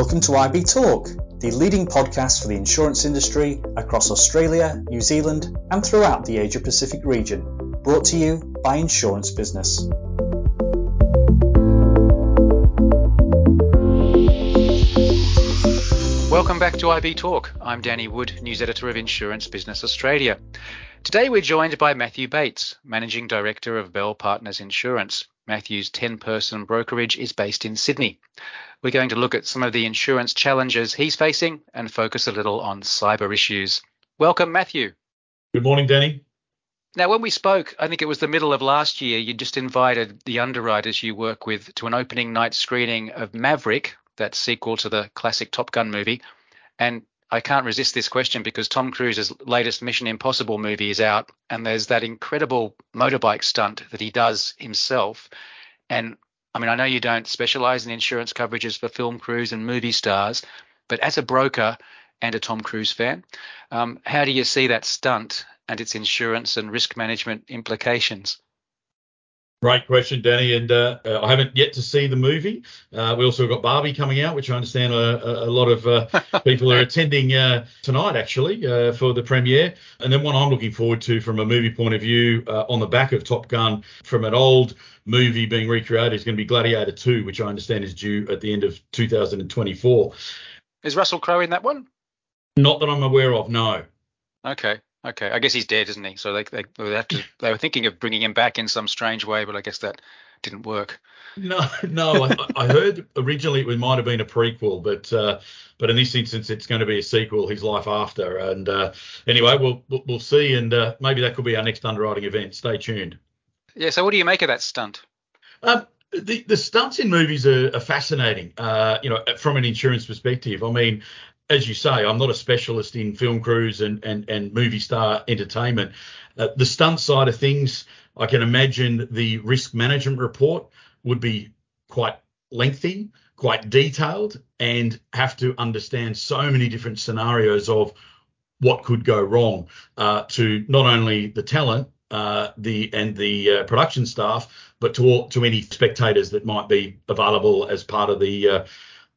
Welcome to IB Talk, the leading podcast for the insurance industry across Australia, New Zealand, and throughout the Asia Pacific region, brought to you by Insurance Business. Welcome back to IB Talk. I'm Danny Wood, news editor of Insurance Business Australia. Today we're joined by Matthew Bates, Managing Director of Bell Partners Insurance. Matthew's 10 person brokerage is based in Sydney. We're going to look at some of the insurance challenges he's facing and focus a little on cyber issues. Welcome, Matthew. Good morning, Danny. Now, when we spoke, I think it was the middle of last year, you just invited the underwriters you work with to an opening night screening of Maverick, that sequel to the classic Top Gun movie. And I can't resist this question because Tom Cruise's latest Mission Impossible movie is out, and there's that incredible motorbike stunt that he does himself. And I mean, I know you don't specialize in insurance coverages for film crews and movie stars, but as a broker and a Tom Cruise fan, um, how do you see that stunt and its insurance and risk management implications? Great question, Danny. And uh, I haven't yet to see the movie. Uh, we also got Barbie coming out, which I understand a, a lot of uh, people are attending uh, tonight, actually, uh, for the premiere. And then one I'm looking forward to from a movie point of view uh, on the back of Top Gun from an old movie being recreated is going to be Gladiator 2, which I understand is due at the end of 2024. Is Russell Crowe in that one? Not that I'm aware of, no. Okay. Okay, I guess he's dead, isn't he? So they they they, have to, they were thinking of bringing him back in some strange way, but I guess that didn't work. No, no, I, I heard originally it might have been a prequel, but uh, but in this instance it's going to be a sequel, his life after. And uh, anyway, we'll we'll see, and uh, maybe that could be our next underwriting event. Stay tuned. Yeah. So what do you make of that stunt? Um, the, the stunts in movies are, are fascinating, uh, you know, from an insurance perspective. I mean, as you say, I'm not a specialist in film crews and and, and movie star entertainment. Uh, the stunt side of things, I can imagine the risk management report would be quite lengthy, quite detailed, and have to understand so many different scenarios of what could go wrong uh, to not only the talent, uh, the and the uh, production staff, but to all, to any spectators that might be available as part of the uh,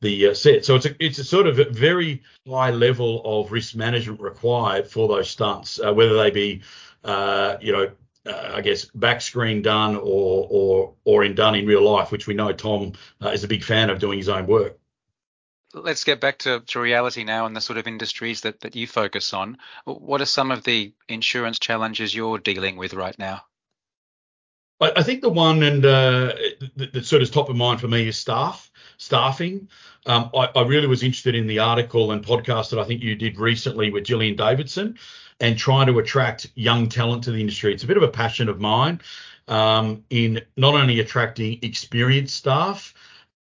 the uh, set. So it's a it's a sort of a very high level of risk management required for those stunts, uh, whether they be uh, you know uh, I guess back screen done or or or in done in real life, which we know Tom uh, is a big fan of doing his own work. Let's get back to, to reality now and the sort of industries that, that you focus on. What are some of the insurance challenges you're dealing with right now? I, I think the one and uh, that, that, sort of top of mind for me is staff, staffing. Um, I, I, really was interested in the article and podcast that I think you did recently with Gillian Davidson and trying to attract young talent to the industry. It's a bit of a passion of mine um, in not only attracting experienced staff,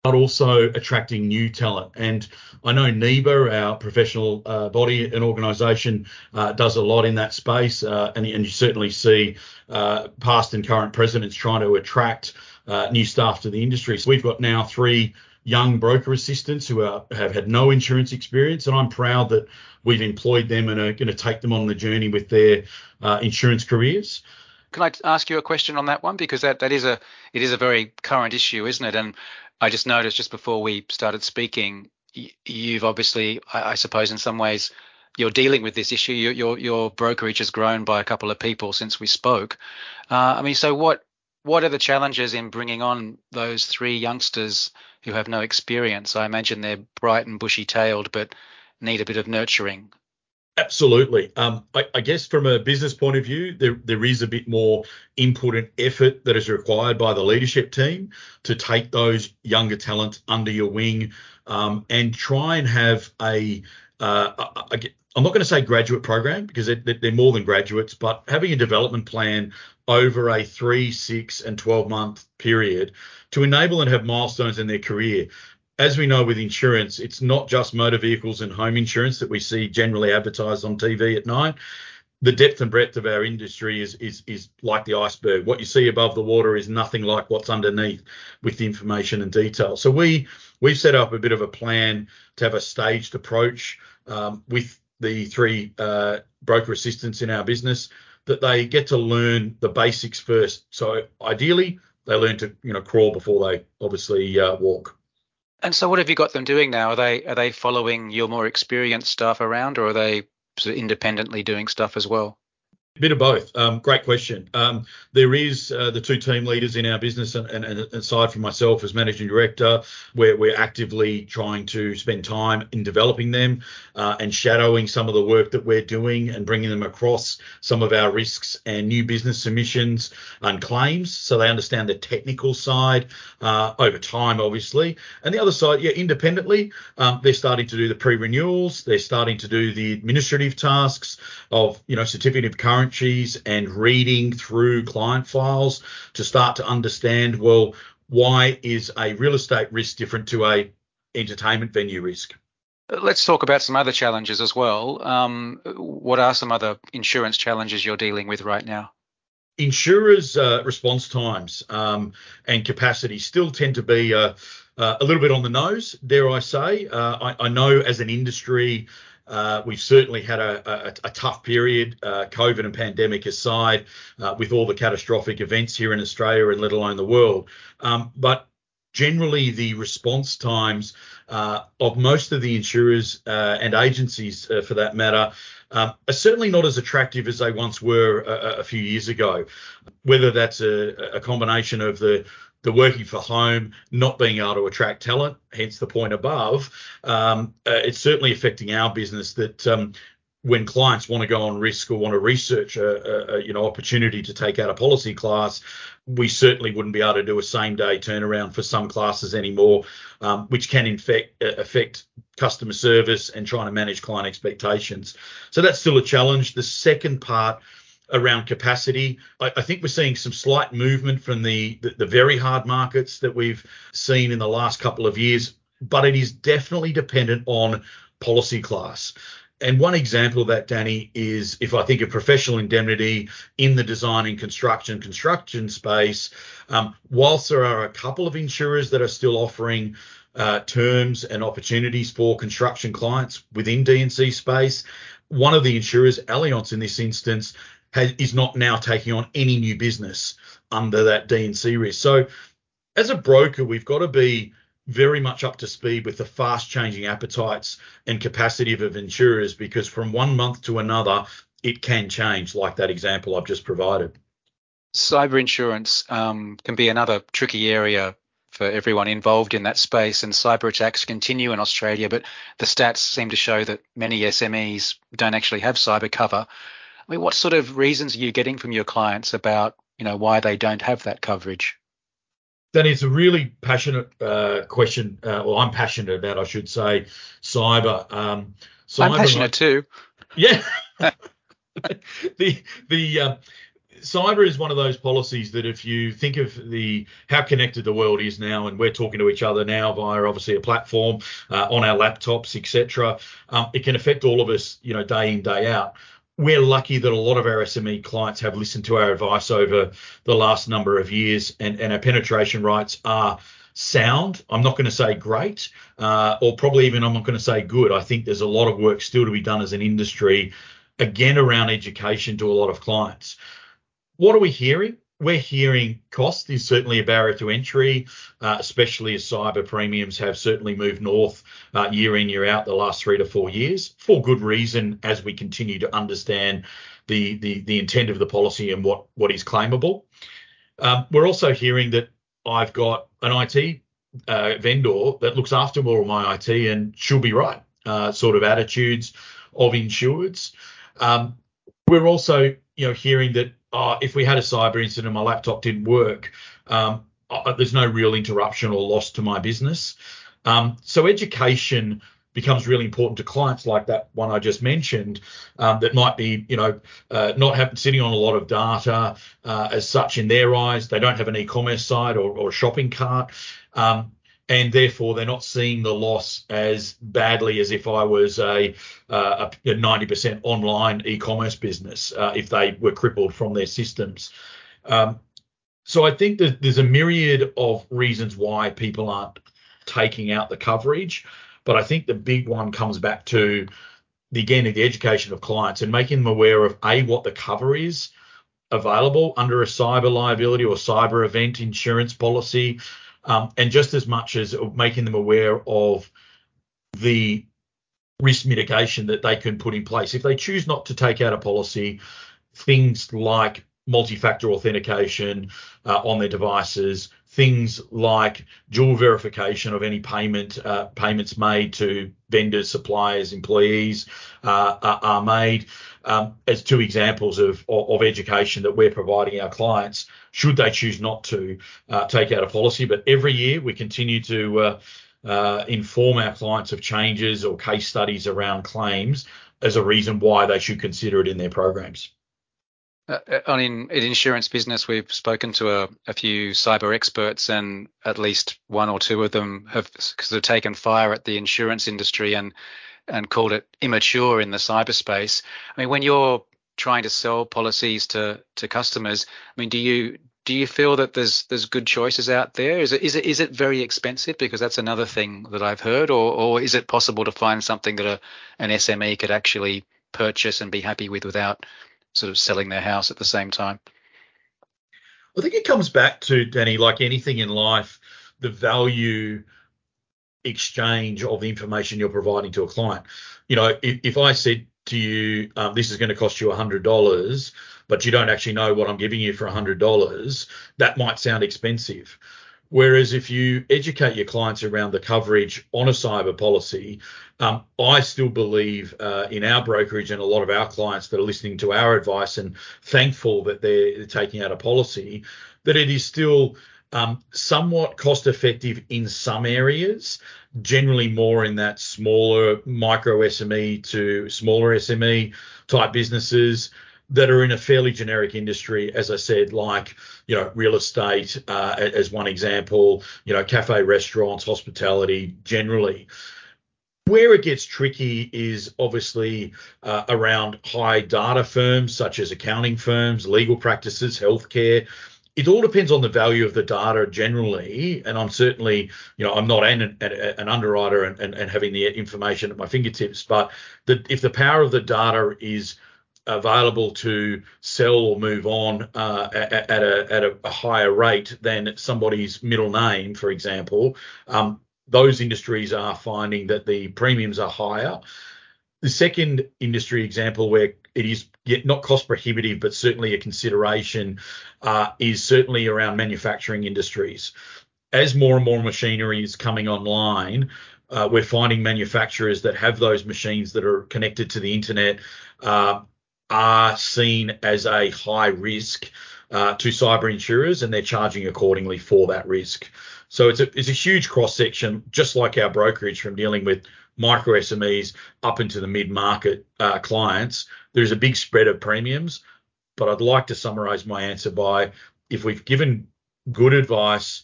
but also attracting new talent. And I know NIBA, our professional uh, body and organisation, uh, does a lot in that space. Uh, and, and, you certainly see uh, past and current presidents trying to attract uh, new staff to the industry. So we've got now three young broker assistants who are, have had no insurance experience, and I'm proud that we've employed them and are going to take them on the journey with their uh, insurance careers. Can I ask you a question on that one because that, that is a it is a very current issue, isn't it? And I just noticed just before we started speaking, you've obviously, I, I suppose, in some ways, you're dealing with this issue. Your, your, your brokerage has grown by a couple of people since we spoke. Uh, I mean, so what what are the challenges in bringing on those three youngsters who have no experience? I imagine they're bright and bushy tailed, but need a bit of nurturing. Absolutely. Um, I, I, guess from a business point of view, there, there is a bit more input and effort that is required by the leadership team to take those younger talents under your wing um, and try and have a, uh, a, a I'm not going to say graduate program because they're, they're, more than graduates, but having a development plan over a three, six, and 12 month period to enable and have milestones in their career as we know with insurance, it's not just motor vehicles and home insurance that we see generally advertised on TV at night. The depth and breadth of our industry is is is like the iceberg. What you see above the water is nothing like what's underneath with the information and detail. So we we've set up a bit of a plan to have a staged approach um, with the three uh, broker assistants in our business that they get to learn the basics first. So ideally, they learn to you know crawl before they obviously uh, walk. And so, what have you got them doing now? Are they are they following your more experienced staff around, or are they sort of independently doing stuff as well? Bit of both. Um, great question. Um, there is uh, the two team leaders in our business, and, and, and, aside from myself as managing director, we're, we're actively trying to spend time in developing them uh, and shadowing some of the work that we're doing and bringing them across some of our risks and new business submissions and claims, so they understand the technical side uh, over time, obviously. And the other side, yeah, independently, um, they're starting to do the pre-renewals, they're starting to do the administrative tasks of, you know, certificate of current currencies and reading through client files to start to understand well why is a real estate risk different to a entertainment venue risk? Let's talk about some other challenges as well. Um, what are some other insurance challenges you're dealing with right now? Insurers uh, response times um, and capacity still tend to be uh, uh, a little bit on the nose dare i say. Uh, I, I know as an industry uh, we've certainly had a, a, a tough period, uh, COVID and pandemic aside, uh, with all the catastrophic events here in Australia and let alone the world. Um, but generally, the response times uh, of most of the insurers uh, and agencies, uh, for that matter, um, are certainly not as attractive as they once were a, a few years ago. Whether that's a, a combination of the the working for home, not being able to attract talent, hence the point above, um, uh, it's certainly affecting our business that um, when clients want to go on risk or want to research a, a, you know opportunity to take out a policy class, we certainly wouldn't be able to do a same day turnaround for some classes anymore, um, which can infect, uh, affect customer service and trying to manage client expectations. So that's still a challenge. The second part around capacity. I, I, think we're seeing some slight movement from the, the, the very hard markets that we've seen in the last couple of years, but it is definitely dependent on policy class. And one example of that, Danny, is if I think of professional indemnity in the design and construction construction space, um, whilst there are a couple of insurers that are still offering uh, terms and opportunities for construction clients within D&C space, one of the insurers, Allianz in this instance, has, is not now taking on any new business under that D&C risk. So as a broker, we've got to be very much up to speed with the fast changing appetites and capacity of insurers because from one month to another, it can change, like that example I've just provided. Cyber insurance um, can be another tricky area for everyone involved in that space, and cyber attacks continue in Australia. But the stats seem to show that many SMEs don't actually have cyber cover. I mean, what sort of reasons are you getting from your clients about, you know, why they don't have that coverage? That is a really passionate uh, question. Uh, well, I'm passionate about, I should say, cyber. Um, cyber I'm passionate too. Yeah. the the uh, cyber is one of those policies that if you think of the how connected the world is now, and we're talking to each other now via obviously a platform uh, on our laptops, etc., um, it can affect all of us, you know, day in day out we're lucky that a lot of our SME clients have listened to our advice over the last number of years, and, and our penetration rates are sound. I'm not going to say great, uh, or probably even I'm not going to say good. I think there's a lot of work still to be done as an industry, again around education to a lot of clients. What are we hearing? We're hearing cost is certainly a barrier to entry, uh, especially as cyber premiums have certainly moved north uh, year in, year out the last three to four years for good reason as we continue to understand the, the, the intent of the policy and what, what is claimable. Um, we're also hearing that I've got an IT uh, vendor that looks after all my IT and she'll be right, uh, sort of attitudes of insureds. Um, we're also you know hearing that uh, if we had a cyber incident and my laptop didn't work, um, uh, there's no real interruption or loss to my business. Um, so education becomes really important to clients like that one I just mentioned um, that might be, you know, uh, not have, sitting on a lot of data uh, as such in their eyes. They don't have an e-commerce site or, or a shopping cart. Um, and therefore they're not seeing the loss as badly as if I was a, uh, a 90% online e-commerce business uh, if they were crippled from their systems. Um, so I think that there's a myriad of reasons why people aren't taking out the coverage, but I think the big one comes back to the again the education of clients and making them aware of a what the cover is available under a cyber liability or cyber event insurance policy um, and just as much as making them aware of the risk mitigation that they can put in place. If they choose not to take out a policy, things like multi-factor authentication uh, on their devices, things like dual verification of any payment uh, payments made to vendors, suppliers, employees uh, are made um, as two examples of, of, education that we're providing our clients should they choose not to uh, take out a policy. But every year we continue to uh, uh, inform our clients of changes or case studies around claims as a reason why they should consider it in their programs. Uh, uh, on in, in insurance business, we've spoken to a, a, few cyber experts, and at least one or two of them have of taken fire at the insurance industry and and called it immature in the cyberspace. I mean, when you're trying to sell policies to to customers, I mean, do you do you feel that there's there's good choices out there? Is it is it is it very expensive? Because that's another thing that I've heard, or or is it possible to find something that a an SME could actually purchase and be happy with without sort of selling their house at the same time? I think it comes back to Danny, like anything in life, the value exchange of the information you're providing to a client. You know, if, if I said to you, um, this is going to cost you $100, but you don't actually know what I'm giving you for $100, that might sound expensive. Whereas if you educate your clients around the coverage on a cyber policy, um, I still believe uh, in our brokerage and a lot of our clients that are listening to our advice and thankful that they're taking out a policy, that it is still um, somewhat cost effective in some areas, generally more in that smaller micro SME to smaller SME type businesses that are in a fairly generic industry, as I said, like you know real estate uh, as one example, you know cafe, restaurants, hospitality, generally. Where it gets tricky is obviously uh, around high data firms such as accounting firms, legal practices, healthcare, it all depends on the value of the data generally. And I'm certainly, you know, I'm not an, an, an underwriter and, and, and, having the information at my fingertips, but the, if the power of the data is available to sell or move on uh, at, at, a, at a higher rate than somebody's middle name, for example, um, those industries are finding that the premiums are higher. The second industry example where it is yet not cost prohibitive, but certainly a consideration, uh, is certainly around manufacturing industries. As more and more machinery is coming online, uh, we're finding manufacturers that have those machines that are connected to the internet uh, are seen as a high risk uh, to cyber insurers, and they're charging accordingly for that risk. So it's a it's a huge cross section, just like our brokerage from dealing with micro SMEs up into the mid market uh, clients. There's a big spread of premiums, but I'd like to summarize my answer by if we've given good advice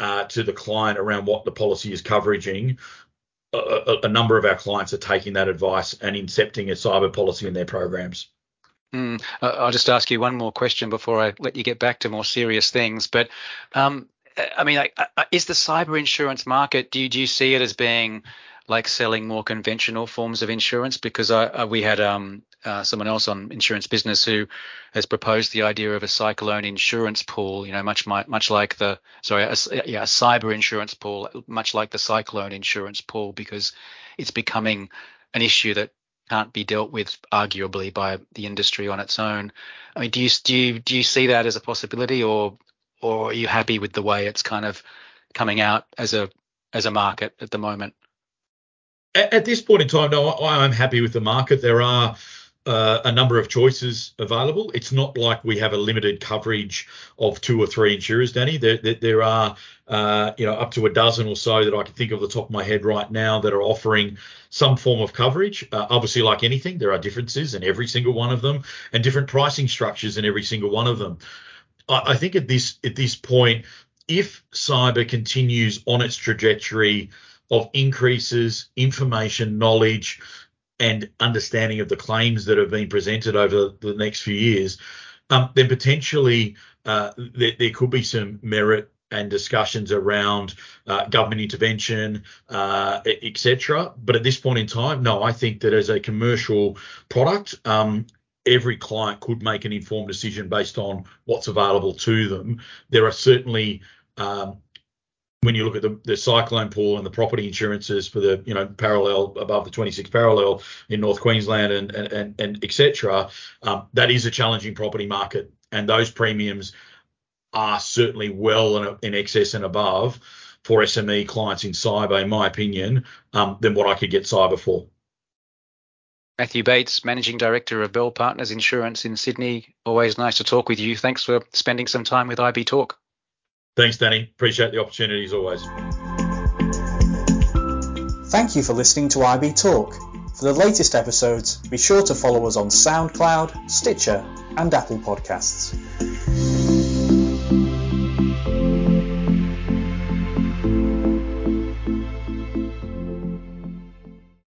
uh, to the client around what the policy is covering, a, a, number of our clients are taking that advice and incepting a cyber policy in their programs. Mm, I'll just ask you one more question before I let you get back to more serious things. But um, I mean, is the cyber insurance market? Do you, do you see it as being like selling more conventional forms of insurance because I, I, we had um, uh, someone else on insurance business who has proposed the idea of a cyclone insurance pool. You know, much much like the sorry, a, yeah, a cyber insurance pool, much like the cyclone insurance pool, because it's becoming an issue that can't be dealt with arguably by the industry on its own. I mean, do you do you do you see that as a possibility, or or are you happy with the way it's kind of coming out as a as a market at the moment? At, at this point in time, no, I, I'm happy with the market. There are uh, a number of choices available. It's not like we have a limited coverage of two or three insurers, Danny. There, there, there are, uh, you know, up to a dozen or so that I can think of the top of my head right now that are offering some form of coverage. Uh, obviously, like anything, there are differences in every single one of them, and different pricing structures in every single one of them. I, I think at this at this point, if cyber continues on its trajectory of increases, information, knowledge, and understanding of the claims that have been presented over the next few years, um, then potentially uh, there, there, could be some merit and discussions around uh, government intervention, uh, etc. But at this point in time, no, I think that as a commercial product, um, every client could make an informed decision based on what's available to them. There are certainly um, when you look at the, the cyclone pool and the property insurances for the you know parallel above the 26 parallel in North Queensland and and and, and etc. Um, that is a challenging property market, and those premiums are certainly well in, in excess and above for SME clients in cyber, in my opinion, um, than what I could get cyber for. Matthew Bates, Managing Director of Bell Partners Insurance in Sydney. Always nice to talk with you. Thanks for spending some time with IB Talk. Thanks, Danny. Appreciate the opportunity as always. Thank you for listening to IB Talk. For the latest episodes, be sure to follow us on SoundCloud, Stitcher, and Apple Podcasts.